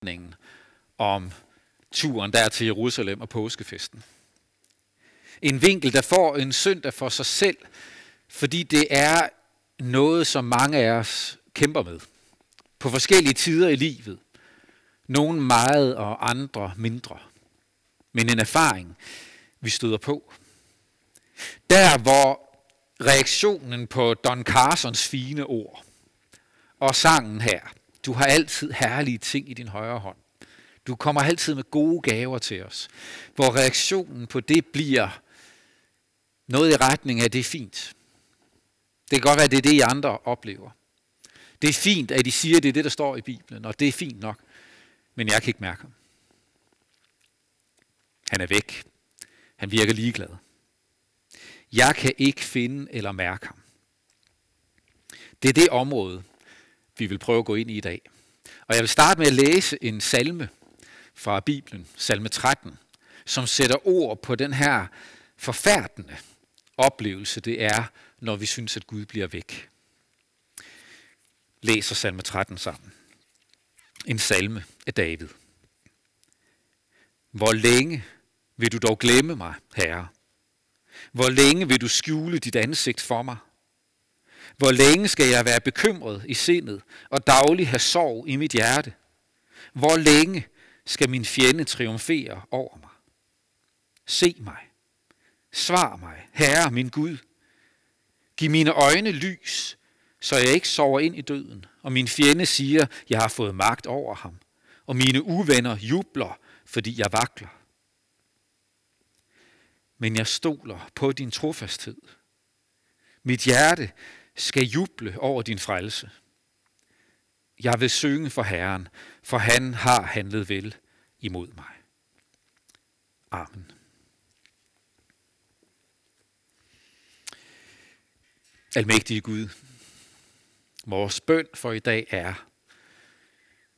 beretningen om turen der til Jerusalem og påskefesten. En vinkel, der får en søndag for sig selv, fordi det er noget, som mange af os kæmper med. På forskellige tider i livet. Nogle meget og andre mindre. Men en erfaring, vi støder på. Der, hvor reaktionen på Don Carsons fine ord og sangen her, du har altid herlige ting i din højre hånd. Du kommer altid med gode gaver til os. Hvor reaktionen på det bliver noget i retning af, det er fint. Det kan godt være, at det er det, I andre oplever. Det er fint, at I siger, at det er det, der står i Bibelen, og det er fint nok. Men jeg kan ikke mærke ham. Han er væk. Han virker ligeglad. Jeg kan ikke finde eller mærke ham. Det er det område, vi vil prøve at gå ind i i dag. Og jeg vil starte med at læse en salme fra Bibelen, salme 13, som sætter ord på den her forfærdende oplevelse, det er, når vi synes, at Gud bliver væk. Læser salme 13 sammen. En salme af David. Hvor længe vil du dog glemme mig, Herre? Hvor længe vil du skjule dit ansigt for mig? Hvor længe skal jeg være bekymret i sindet og daglig have sorg i mit hjerte? Hvor længe skal min fjende triumfere over mig? Se mig. Svar mig, Herre min Gud. Giv mine øjne lys, så jeg ikke sover ind i døden, og min fjende siger, jeg har fået magt over ham, og mine uvenner jubler, fordi jeg vakler. Men jeg stoler på din trofasthed. Mit hjerte skal juble over din frelse. Jeg vil synge for Herren, for han har handlet vel imod mig. Amen. Almægtige Gud, vores bøn for i dag er,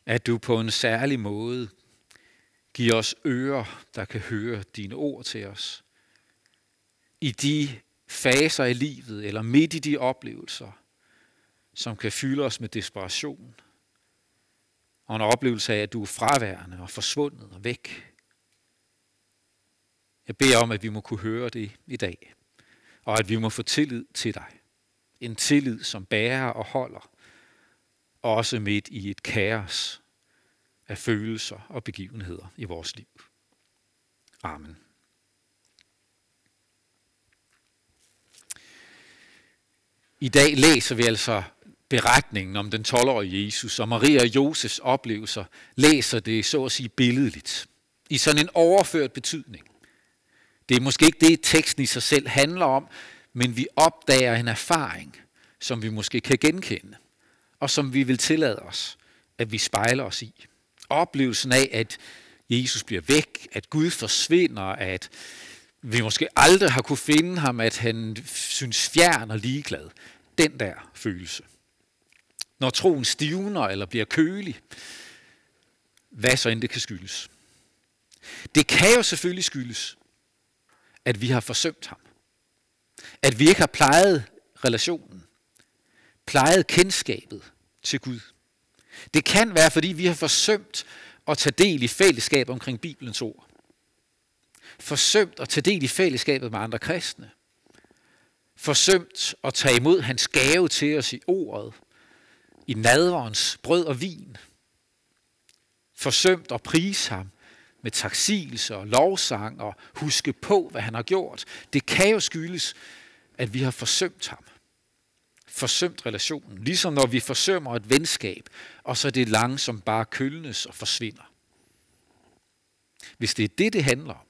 at du på en særlig måde giver os ører, der kan høre dine ord til os. I de faser i livet, eller midt i de oplevelser, som kan fylde os med desperation. Og en oplevelse af, at du er fraværende og forsvundet og væk. Jeg beder om, at vi må kunne høre det i dag, og at vi må få tillid til dig. En tillid, som bærer og holder, også midt i et kaos af følelser og begivenheder i vores liv. Amen. I dag læser vi altså beretningen om den 12-årige Jesus, og Maria og Josefs oplevelser læser det så at sige billedligt, i sådan en overført betydning. Det er måske ikke det, teksten i sig selv handler om, men vi opdager en erfaring, som vi måske kan genkende, og som vi vil tillade os, at vi spejler os i. Oplevelsen af, at Jesus bliver væk, at Gud forsvinder, at vi måske aldrig har kunne finde ham, at han synes fjern og ligeglad. Den der følelse. Når troen stivner eller bliver kølig, hvad så end det kan skyldes. Det kan jo selvfølgelig skyldes, at vi har forsømt ham. At vi ikke har plejet relationen. Plejet kendskabet til Gud. Det kan være, fordi vi har forsømt at tage del i fællesskab omkring Bibelens ord forsømt at tage del i fællesskabet med andre kristne. Forsømt at tage imod hans gave til os i ordet, i nadverens brød og vin. Forsømt at prise ham med taksigelse og lovsang og huske på, hvad han har gjort. Det kan jo skyldes, at vi har forsømt ham. Forsømt relationen. Ligesom når vi forsømmer et venskab, og så det langsomt bare kølnes og forsvinder. Hvis det er det, det handler om,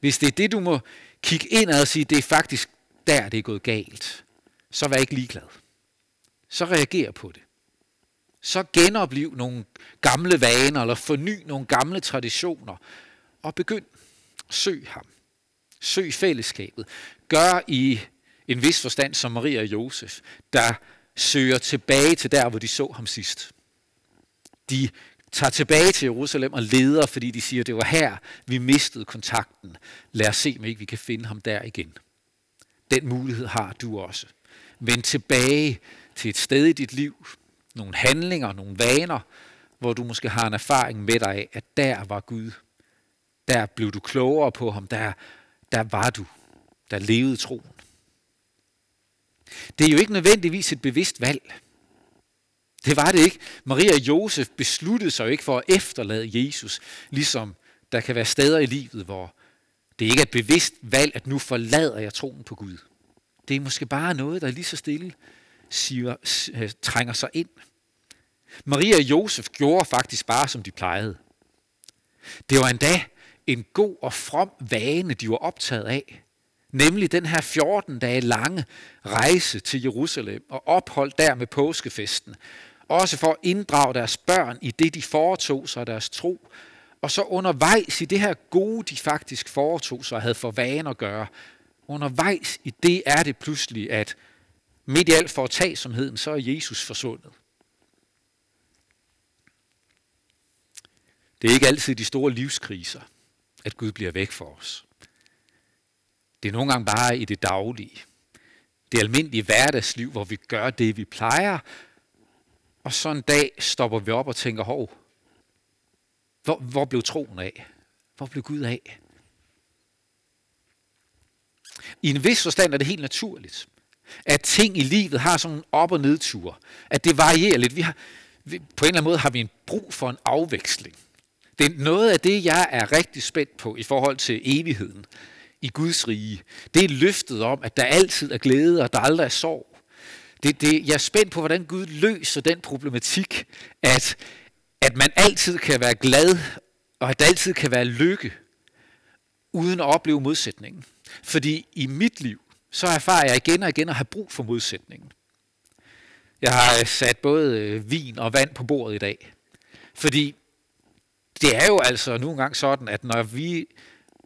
hvis det er det, du må kigge ind og sige, det er faktisk der, det er gået galt, så vær ikke ligeglad. Så reager på det. Så genopliv nogle gamle vaner, eller forny nogle gamle traditioner, og begynd. Søg ham. Søg fællesskabet. Gør i en vis forstand som Maria og Josef, der søger tilbage til der, hvor de så ham sidst. De tager tilbage til Jerusalem og leder, fordi de siger, at det var her, vi mistede kontakten. Lad os se, om ikke vi kan finde ham der igen. Den mulighed har du også. Vend tilbage til et sted i dit liv, nogle handlinger, nogle vaner, hvor du måske har en erfaring med dig af, at der var Gud. Der blev du klogere på ham. Der, der var du. Der levede troen. Det er jo ikke nødvendigvis et bevidst valg. Det var det ikke. Maria og Josef besluttede sig jo ikke for at efterlade Jesus, ligesom der kan være steder i livet, hvor det ikke er et bevidst valg, at nu forlader jeg troen på Gud. Det er måske bare noget, der lige så stille siger, øh, trænger sig ind. Maria og Josef gjorde faktisk bare, som de plejede. Det var endda en god og from vane, de var optaget af. Nemlig den her 14 dage lange rejse til Jerusalem og ophold der med påskefesten. Også for at inddrage deres børn i det, de foretog sig deres tro. Og så undervejs i det her gode, de faktisk foretog sig og havde for vane at gøre, undervejs i det er det pludselig, at midt i al foretagsomheden, så er Jesus forsvundet. Det er ikke altid de store livskriser, at Gud bliver væk for os. Det er nogle gange bare i det daglige. Det almindelige hverdagsliv, hvor vi gør det, vi plejer, og så en dag stopper vi op og tænker, hov, hvor, hvor blev troen af? Hvor blev Gud af? I en vis forstand er det helt naturligt, at ting i livet har sådan en op- og nedture. At det varierer lidt. Vi har, vi, på en eller anden måde har vi en brug for en afveksling. Det er noget af det, jeg er rigtig spændt på i forhold til evigheden i Guds rige. Det er løftet om, at der altid er glæde, og der aldrig er sorg. Det, det, jeg er spændt på, hvordan Gud løser den problematik, at, at man altid kan være glad, og at der altid kan være lykke, uden at opleve modsætningen. Fordi i mit liv, så erfarer jeg igen og igen at have brug for modsætningen. Jeg har øh, sat både øh, vin og vand på bordet i dag. Fordi det er jo altså nu engang sådan, at når vi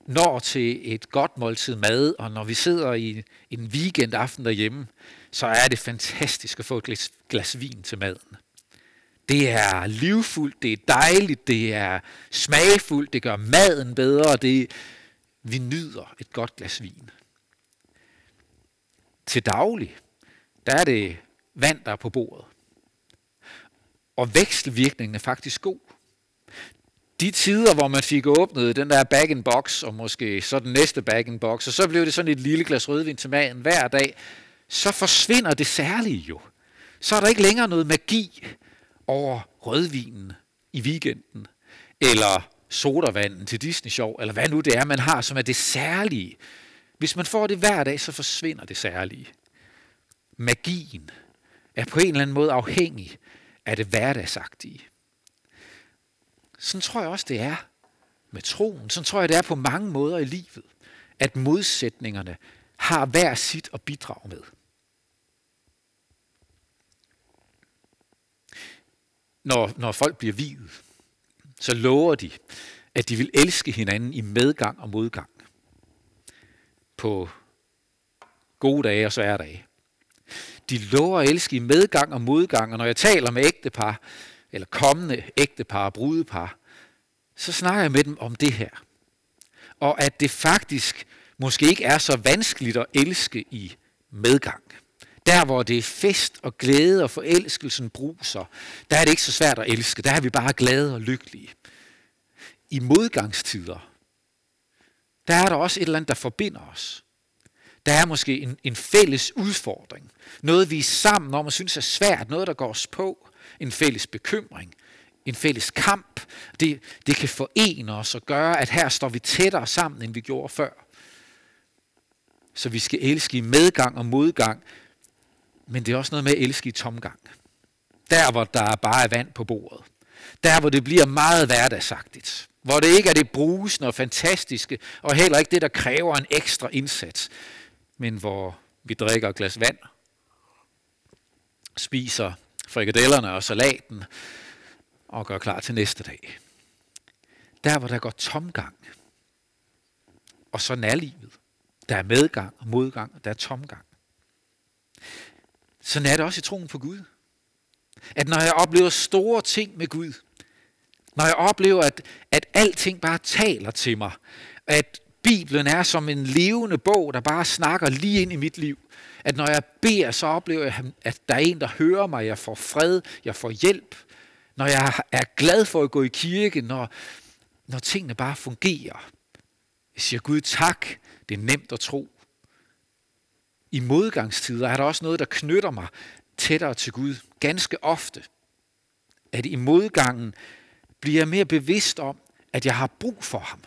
når til et godt måltid mad, og når vi sidder i en weekendaften derhjemme, så er det fantastisk at få et glas, glas vin til maden. Det er livfuldt, det er dejligt, det er smagfuldt, det gør maden bedre, det, vi nyder et godt glas vin. Til daglig, der er det vand, der er på bordet. Og vekselvirkningen er faktisk god de tider, hvor man fik åbnet den der bag in box og måske så den næste bag in box og så blev det sådan et lille glas rødvin til maden hver dag, så forsvinder det særlige jo. Så er der ikke længere noget magi over rødvinen i weekenden, eller sodavanden til Disney Show, eller hvad nu det er, man har, som er det særlige. Hvis man får det hver dag, så forsvinder det særlige. Magien er på en eller anden måde afhængig af det hverdagsagtige. Sådan tror jeg også, det er med troen. Sådan tror jeg, det er på mange måder i livet, at modsætningerne har hver sit at bidrage med. Når, når folk bliver videt, så lover de, at de vil elske hinanden i medgang og modgang. På gode dage og svære dage. De lover at elske i medgang og modgang, og når jeg taler med ægtepar, eller kommende ægtepar og brudepar, så snakker jeg med dem om det her. Og at det faktisk måske ikke er så vanskeligt at elske i medgang. Der hvor det er fest og glæde og forelskelsen bruser, der er det ikke så svært at elske. Der er vi bare glade og lykkelige. I modgangstider, der er der også et eller andet, der forbinder os. Der er måske en, en fælles udfordring. Noget vi er sammen om og synes er svært. Noget der går os på en fælles bekymring, en fælles kamp. Det, det kan forene os og gøre, at her står vi tættere sammen, end vi gjorde før. Så vi skal elske i medgang og modgang, men det er også noget med at elske i tomgang. Der, hvor der bare er vand på bordet. Der, hvor det bliver meget hverdagsagtigt. Hvor det ikke er det brusende og fantastiske, og heller ikke det, der kræver en ekstra indsats, men hvor vi drikker et glas vand, spiser frikadellerne og salaten og gør klar til næste dag. Der, hvor der går tomgang. Og sådan er livet. Der er medgang og modgang, og der er tomgang. Så er det også i troen på Gud. At når jeg oplever store ting med Gud, når jeg oplever, at, at alting bare taler til mig, at Bibelen er som en levende bog, der bare snakker lige ind i mit liv, at når jeg beder, så oplever jeg, at der er en, der hører mig, jeg får fred, jeg får hjælp. Når jeg er glad for at gå i kirke, når, når tingene bare fungerer. Jeg siger Gud tak, det er nemt at tro. I modgangstider er der også noget, der knytter mig tættere til Gud. Ganske ofte. At i modgangen bliver jeg mere bevidst om, at jeg har brug for ham.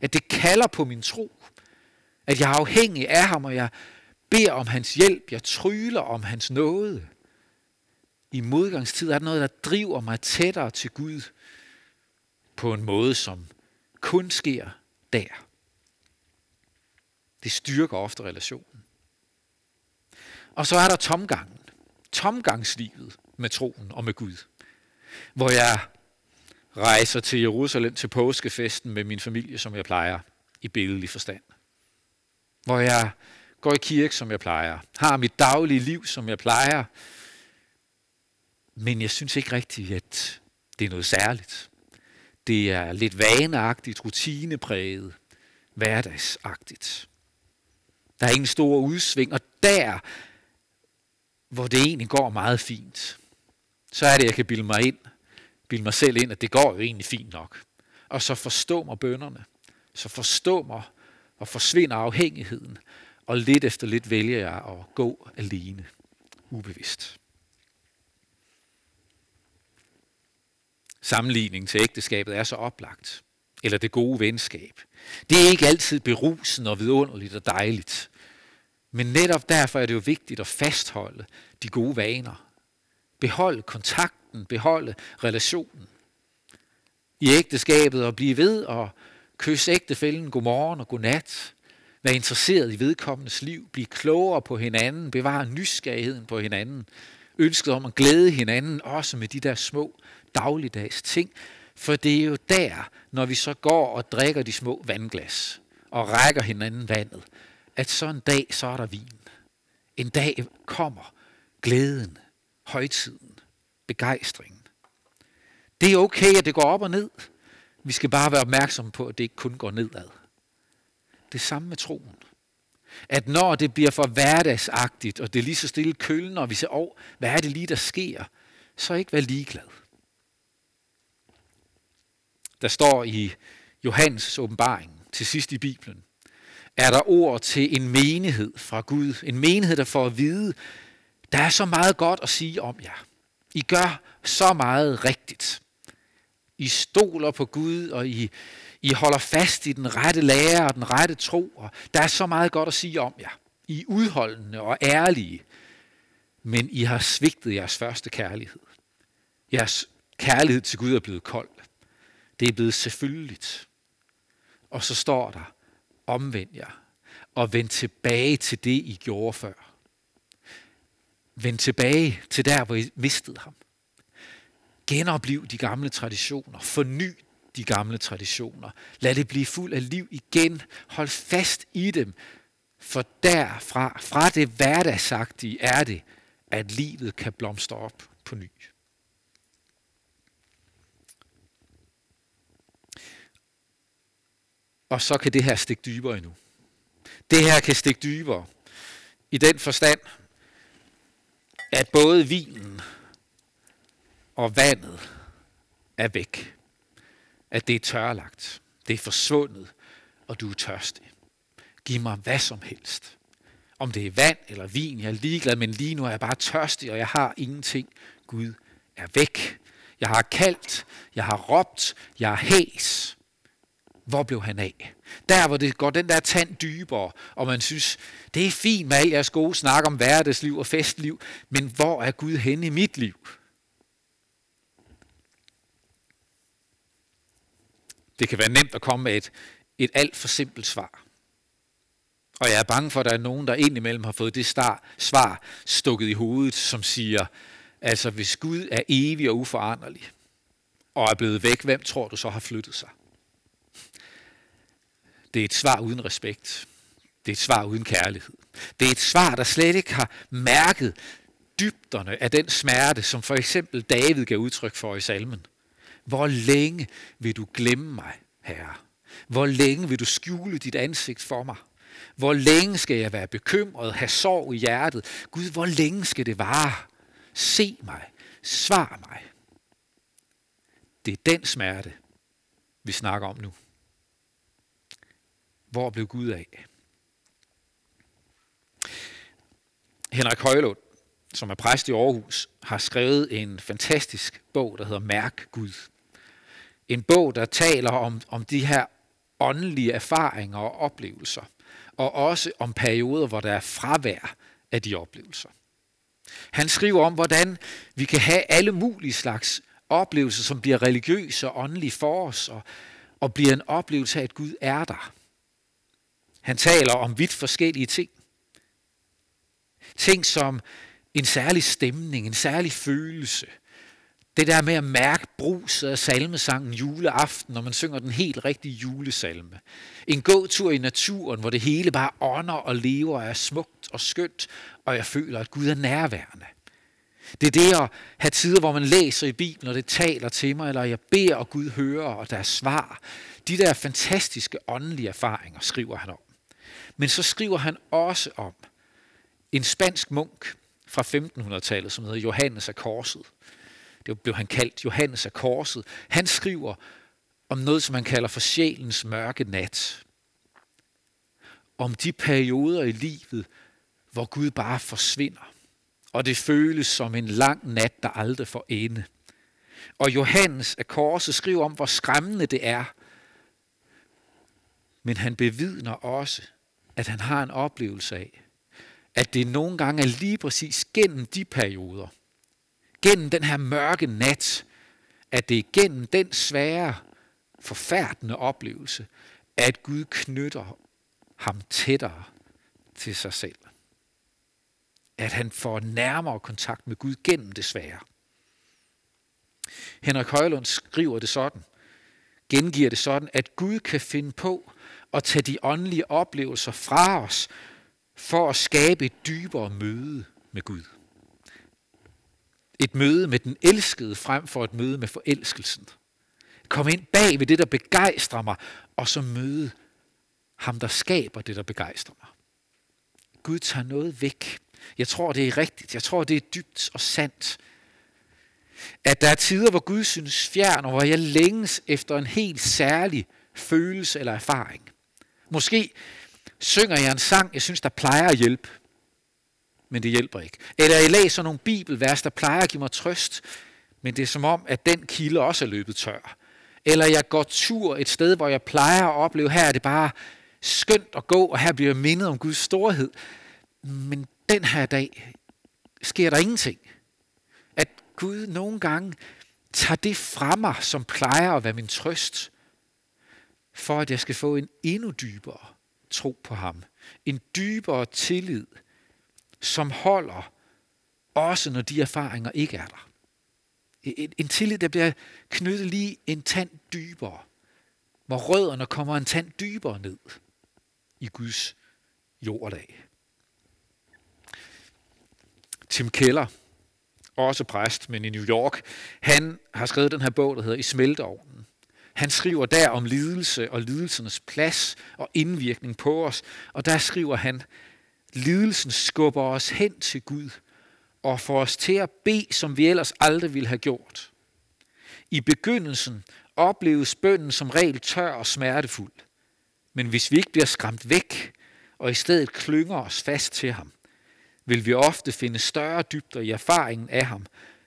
At det kalder på min tro. At jeg er afhængig af ham, og jeg beder om hans hjælp. Jeg tryller om hans nåde. I modgangstider er der noget, der driver mig tættere til Gud på en måde, som kun sker der. Det styrker ofte relationen. Og så er der tomgangen. Tomgangslivet med troen og med Gud. Hvor jeg rejser til Jerusalem til påskefesten med min familie, som jeg plejer, i billedlig forstand. Hvor jeg går i kirke, som jeg plejer. Har mit daglige liv, som jeg plejer. Men jeg synes ikke rigtigt, at det er noget særligt. Det er lidt vaneagtigt, rutinepræget, hverdagsagtigt. Der er ingen store udsving, og der, hvor det egentlig går meget fint, så er det, jeg kan bilde mig ind, bilde mig selv ind, at det går jo egentlig fint nok. Og så forstå mig bønderne. Så forstå mig og forsvinder afhængigheden. Og lidt efter lidt vælger jeg at gå alene, ubevidst. Sammenligning til ægteskabet er så oplagt. Eller det gode venskab. Det er ikke altid berusende og vidunderligt og dejligt. Men netop derfor er det jo vigtigt at fastholde de gode vaner. Beholde kontakten, beholde relationen. I ægteskabet og blive ved og kysse ægtefælden godmorgen og godnat. Vær interesseret i vedkommendes liv, blive klogere på hinanden, bevare nysgerrigheden på hinanden. Ønsket om at glæde hinanden, også med de der små dagligdags ting. For det er jo der, når vi så går og drikker de små vandglas og rækker hinanden vandet, at så en dag, så er der vin. En dag kommer glæden, højtiden, begejstringen. Det er okay, at det går op og ned. Vi skal bare være opmærksomme på, at det ikke kun går nedad. Det samme med troen. At når det bliver for hverdagsagtigt, og det er lige så stille kølen, og vi ser, oh, hvad er det lige, der sker, så ikke være ligeglad. Der står i Johannes åbenbaring til sidst i Bibelen, er der ord til en menighed fra Gud. En menighed, der får at vide, der er så meget godt at sige om jer. I gør så meget rigtigt. I stoler på Gud, og I, I holder fast i den rette lære og den rette tro. Og der er så meget godt at sige om jer. I er udholdende og ærlige, men I har svigtet jeres første kærlighed. Jeres kærlighed til Gud er blevet kold. Det er blevet selvfølgeligt. Og så står der, omvend jer og vend tilbage til det, I gjorde før. Vend tilbage til der, hvor I mistede ham. Genopliv de gamle traditioner. Forny de gamle traditioner. Lad det blive fuld af liv igen. Hold fast i dem. For derfra, fra det hverdagsagtige, er det, at livet kan blomstre op på ny. Og så kan det her stikke dybere endnu. Det her kan stikke dybere. I den forstand, at både vinen og vandet er væk. At det er tørlagt. Det er forsvundet, og du er tørstig. Giv mig hvad som helst. Om det er vand eller vin, jeg er ligeglad, men lige nu er jeg bare tørstig, og jeg har ingenting. Gud er væk. Jeg har kaldt, jeg har råbt, jeg er hæs. Hvor blev han af? Der, hvor det går den der tand dybere, og man synes, det er fint med al jeres gode snak om hverdagsliv og festliv, men hvor er Gud henne i mit liv? Det kan være nemt at komme med et, et alt for simpelt svar. Og jeg er bange for, at der er nogen, der indimellem har fået det star, svar stukket i hovedet, som siger, altså hvis Gud er evig og uforanderlig, og er blevet væk, hvem tror du så har flyttet sig? Det er et svar uden respekt. Det er et svar uden kærlighed. Det er et svar, der slet ikke har mærket dybderne af den smerte, som for eksempel David gav udtryk for i salmen. Hvor længe vil du glemme mig, Herre? Hvor længe vil du skjule dit ansigt for mig? Hvor længe skal jeg være bekymret, have sorg i hjertet? Gud, hvor længe skal det vare? Se mig, svar mig. Det er den smerte, vi snakker om nu. Hvor blev Gud af? Henrik Højlund, som er præst i Aarhus, har skrevet en fantastisk bog, der hedder Mærk Gud. En bog, der taler om, om de her åndelige erfaringer og oplevelser, og også om perioder, hvor der er fravær af de oplevelser. Han skriver om, hvordan vi kan have alle mulige slags oplevelser, som bliver religiøse og åndelige for os, og, og bliver en oplevelse af, at Gud er der. Han taler om vidt forskellige ting. Ting som en særlig stemning, en særlig følelse. Det der med at mærke bruset af salmesangen juleaften, når man synger den helt rigtige julesalme. En gåtur i naturen, hvor det hele bare ånder og lever og er smukt og skønt, og jeg føler, at Gud er nærværende. Det er det at have tider, hvor man læser i Bibelen, og det taler til mig, eller jeg beder, og Gud hører, og der er svar. De der fantastiske åndelige erfaringer skriver han om. Men så skriver han også om en spansk munk fra 1500-tallet, som hedder Johannes af Korset. Det blev han kaldt Johannes af Korset. Han skriver om noget, som han kalder for sjælens mørke nat. Om de perioder i livet, hvor Gud bare forsvinder. Og det føles som en lang nat, der aldrig får ende. Og Johannes af Korset skriver om, hvor skræmmende det er. Men han bevidner også, at han har en oplevelse af, at det nogle gange er lige præcis gennem de perioder, gennem den her mørke nat, at det er gennem den svære, forfærdende oplevelse, at Gud knytter ham tættere til sig selv. At han får nærmere kontakt med Gud gennem det svære. Henrik Højlund skriver det sådan, gengiver det sådan, at Gud kan finde på at tage de åndelige oplevelser fra os, for at skabe et dybere møde med Gud. Et møde med den elskede frem for et møde med forelskelsen. Kom ind bag ved det, der begejstrer mig, og så møde ham, der skaber det, der begejstrer mig. Gud tager noget væk. Jeg tror, det er rigtigt. Jeg tror, det er dybt og sandt. At der er tider, hvor Gud synes fjern, og hvor jeg længes efter en helt særlig følelse eller erfaring. Måske synger jeg en sang, jeg synes, der plejer at hjælpe, men det hjælper ikke. Eller jeg læser nogle bibelvers, der plejer at give mig trøst, men det er som om, at den kilde også er løbet tør. Eller jeg går tur et sted, hvor jeg plejer at opleve, her er det bare skønt at gå, og her bliver jeg mindet om Guds storhed. Men den her dag sker der ingenting. At Gud nogle gange tager det fra mig, som plejer at være min trøst, for at jeg skal få en endnu dybere tro på ham. En dybere tillid, som holder også når de erfaringer ikke er der. En, en tillid, der bliver knyttet lige en tand dybere, hvor rødderne kommer en tand dybere ned i Guds jorddag. Tim Keller, også præst, men i New York, han har skrevet den her bog, der hedder I smelteovnen. Han skriver der om lidelse og lidelsernes plads og indvirkning på os. Og der skriver han, lidelsen skubber os hen til Gud og får os til at bede, som vi ellers aldrig ville have gjort. I begyndelsen opleves bønden som regel tør og smertefuld. Men hvis vi ikke bliver skræmt væk og i stedet klynger os fast til ham, vil vi ofte finde større dybder i erfaringen af ham,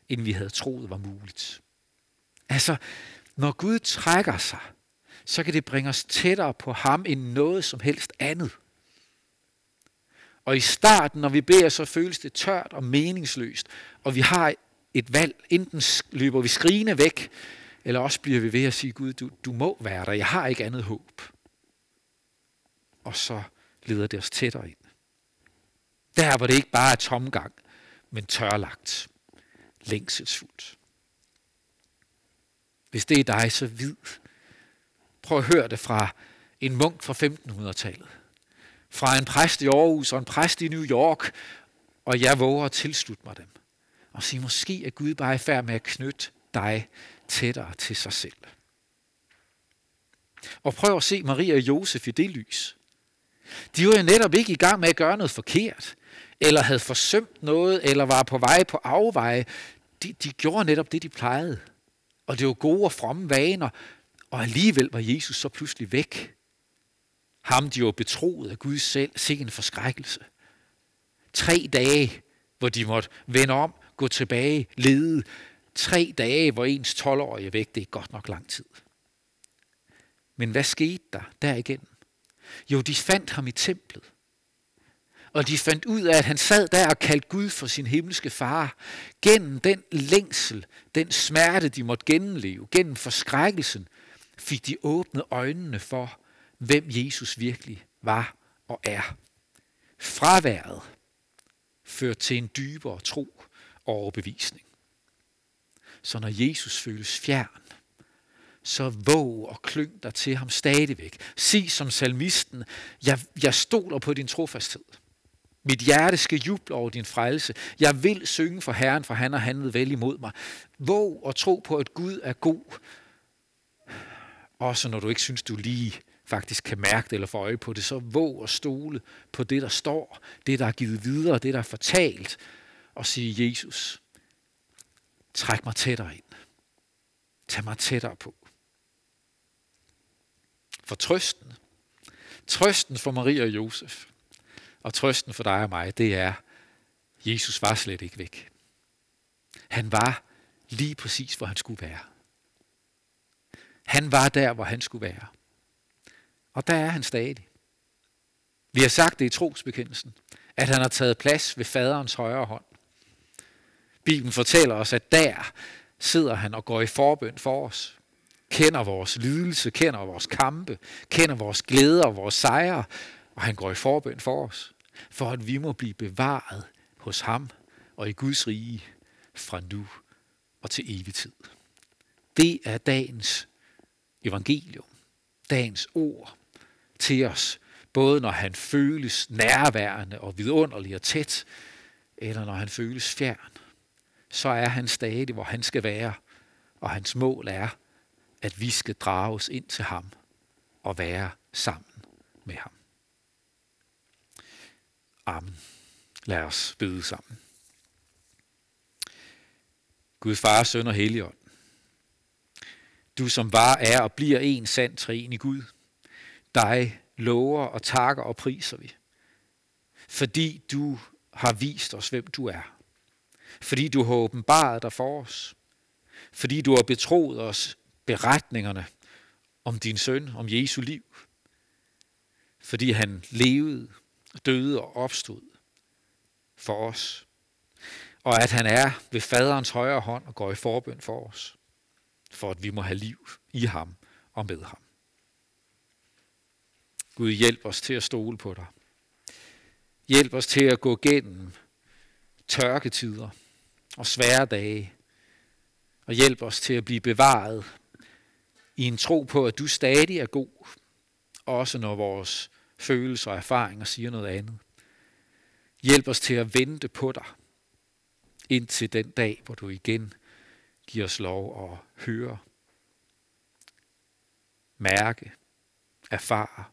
end vi havde troet var muligt. Altså, når Gud trækker sig, så kan det bringe os tættere på ham end noget som helst andet. Og i starten, når vi beder, så føles det tørt og meningsløst, og vi har et valg. Enten løber vi skrigende væk, eller også bliver vi ved at sige, Gud, du, du må være der, jeg har ikke andet håb. Og så leder det os tættere ind. Der, hvor det ikke bare er tomgang, men tørlagt, længselsfuldt. Hvis det er dig, så vid. Prøv at høre det fra en munk fra 1500-tallet. Fra en præst i Aarhus og en præst i New York. Og jeg våger at tilslutte mig dem. Og sige, måske er Gud bare i færd med at knytte dig tættere til sig selv. Og prøv at se Maria og Josef i det lys. De var jo netop ikke i gang med at gøre noget forkert, eller havde forsømt noget, eller var på vej på afveje. De, de gjorde netop det, de plejede og det var gode og fromme vaner, og alligevel var Jesus så pludselig væk. Ham de var betroet af Gud selv, sikke en forskrækkelse. Tre dage, hvor de måtte vende om, gå tilbage, lede. Tre dage, hvor ens 12-årige væk, det er godt nok lang tid. Men hvad skete der der igen? Jo, de fandt ham i templet. Og de fandt ud af, at han sad der og kaldte Gud for sin himmelske far. Gennem den længsel, den smerte, de måtte gennemleve, gennem forskrækkelsen, fik de åbnet øjnene for, hvem Jesus virkelig var og er. Fraværet førte til en dybere tro og overbevisning. Så når Jesus føles fjern, så våg og klyng dig til ham stadigvæk. Sig som salmisten, jeg, jeg stoler på din trofasthed. Mit hjerte skal juble over din frelse. Jeg vil synge for Herren, for han har handlet vel imod mig. Våg og tro på, at Gud er god. Også når du ikke synes, du lige faktisk kan mærke det eller få øje på det, så våg og stole på det, der står, det, der er givet videre, det, der er fortalt, og sige, Jesus, træk mig tættere ind. Tag mig tættere på. For trøsten, trøsten for Maria og Josef, og trøsten for dig og mig, det er, Jesus var slet ikke væk. Han var lige præcis, hvor han skulle være. Han var der, hvor han skulle være. Og der er han stadig. Vi har sagt det i trosbekendelsen, at han har taget plads ved faderens højre hånd. Bibelen fortæller os, at der sidder han og går i forbøn for os. Kender vores lidelse, kender vores kampe, kender vores glæder og vores sejre, og han går i forbøn for os, for at vi må blive bevaret hos ham og i Guds rige fra nu og til evig tid. Det er dagens evangelium, dagens ord til os, både når han føles nærværende og vidunderlig og tæt, eller når han føles fjern, så er han stadig, hvor han skal være, og hans mål er, at vi skal drages ind til ham og være sammen med ham. Amen. Lad os bede sammen. Gud Far, Søn og Helligånd. Du som var, er og bliver en sand træen i Gud. Dig lover og takker og priser vi. Fordi du har vist os, hvem du er. Fordi du har åbenbaret dig for os. Fordi du har betroet os beretningerne om din søn, om Jesu liv. Fordi han levede, døde og opstod for os. Og at han er ved faderens højre hånd og går i forbøn for os. For at vi må have liv i ham og med ham. Gud, hjælp os til at stole på dig. Hjælp os til at gå gennem tørketider og svære dage. Og hjælp os til at blive bevaret i en tro på, at du stadig er god, også når vores følelser og erfaringer siger noget andet. Hjælp os til at vente på dig, indtil den dag, hvor du igen giver os lov at høre, mærke, erfare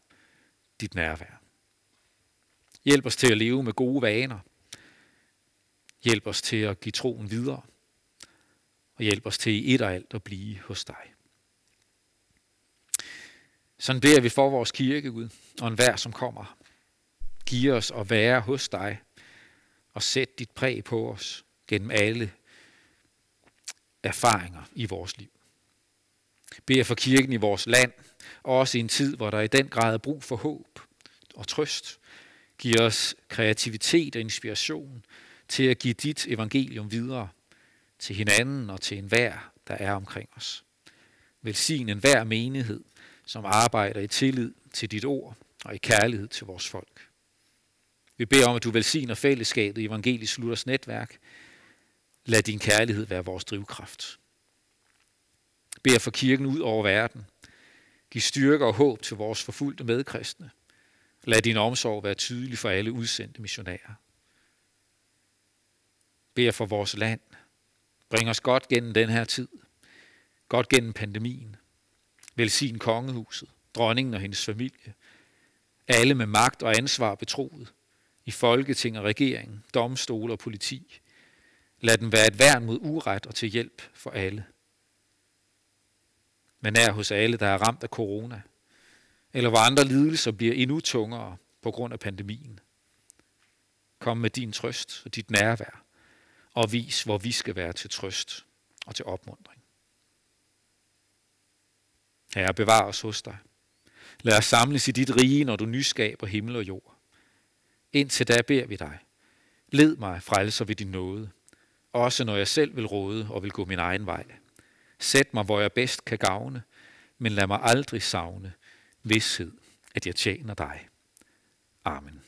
dit nærvær. Hjælp os til at leve med gode vaner. Hjælp os til at give troen videre. Og hjælp os til i et og alt at blive hos dig. Sådan beder vi for vores kirke, Gud, og enhver, som kommer. Giv os at være hos dig, og sæt dit præg på os gennem alle erfaringer i vores liv. Bed for kirken i vores land, også i en tid, hvor der i den grad er brug for håb og trøst. Giv os kreativitet og inspiration til at give dit evangelium videre til hinanden og til enhver, der er omkring os. Velsign enhver menighed, som arbejder i tillid til dit ord og i kærlighed til vores folk. Vi beder om, at du velsigner fællesskabet i evangelisk Luthers netværk. Lad din kærlighed være vores drivkraft. Bed for kirken ud over verden. Giv styrke og håb til vores forfulgte medkristne. Lad din omsorg være tydelig for alle udsendte missionærer. Bed for vores land. Bring os godt gennem den her tid. Godt gennem pandemien. Velsign kongehuset, dronningen og hendes familie. Alle med magt og ansvar betroet. I folketing og regering, domstole og politi. Lad den være et værn mod uret og til hjælp for alle. men er hos alle, der er ramt af corona, eller hvor andre lidelser bliver endnu tungere på grund af pandemien. Kom med din trøst og dit nærvær, og vis, hvor vi skal være til trøst og til opmundring. Herre, bevar os hos dig. Lad os samles i dit rige, når du nyskaber himmel og jord. Indtil da beder vi dig. Led mig, frelser ved din nåde, også når jeg selv vil råde og vil gå min egen vej. Sæt mig, hvor jeg bedst kan gavne, men lad mig aldrig savne vidshed, at jeg tjener dig. Amen.